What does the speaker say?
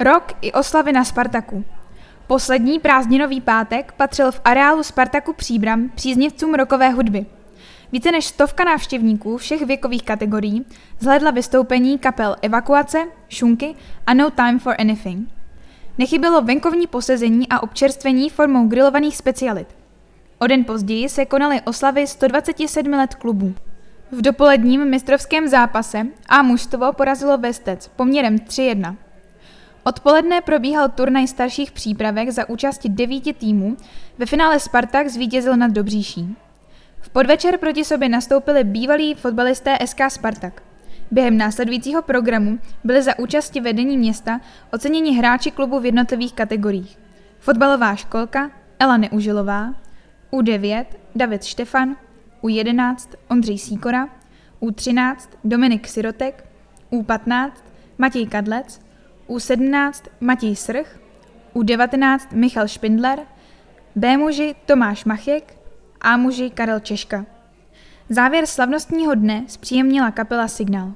Rok i oslavy na Spartaku. Poslední prázdninový pátek patřil v areálu Spartaku Příbram příznivcům rokové hudby. Více než stovka návštěvníků všech věkových kategorií zhledla vystoupení kapel Evakuace, Šunky a No Time for Anything. Nechybělo venkovní posezení a občerstvení formou grilovaných specialit. O den později se konaly oslavy 127 let klubů. V dopoledním mistrovském zápase a mužstvo porazilo Vestec poměrem 3-1. Odpoledne probíhal turnaj starších přípravek za účasti devíti týmů, ve finále Spartak zvítězil nad Dobříší. V podvečer proti sobě nastoupili bývalí fotbalisté SK Spartak. Během následujícího programu byly za účasti vedení města oceněni hráči klubu v jednotlivých kategoriích. Fotbalová školka Ela Neužilová, U9 David Štefan, U11 Ondřej Síkora, U13 Dominik Sirotek, U15 Matěj Kadlec, U17 Matěj Srch, U19 Michal Špindler, B muži Tomáš Machyk, A muži Karel Češka. Závěr slavnostního dne zpříjemnila kapela Signál.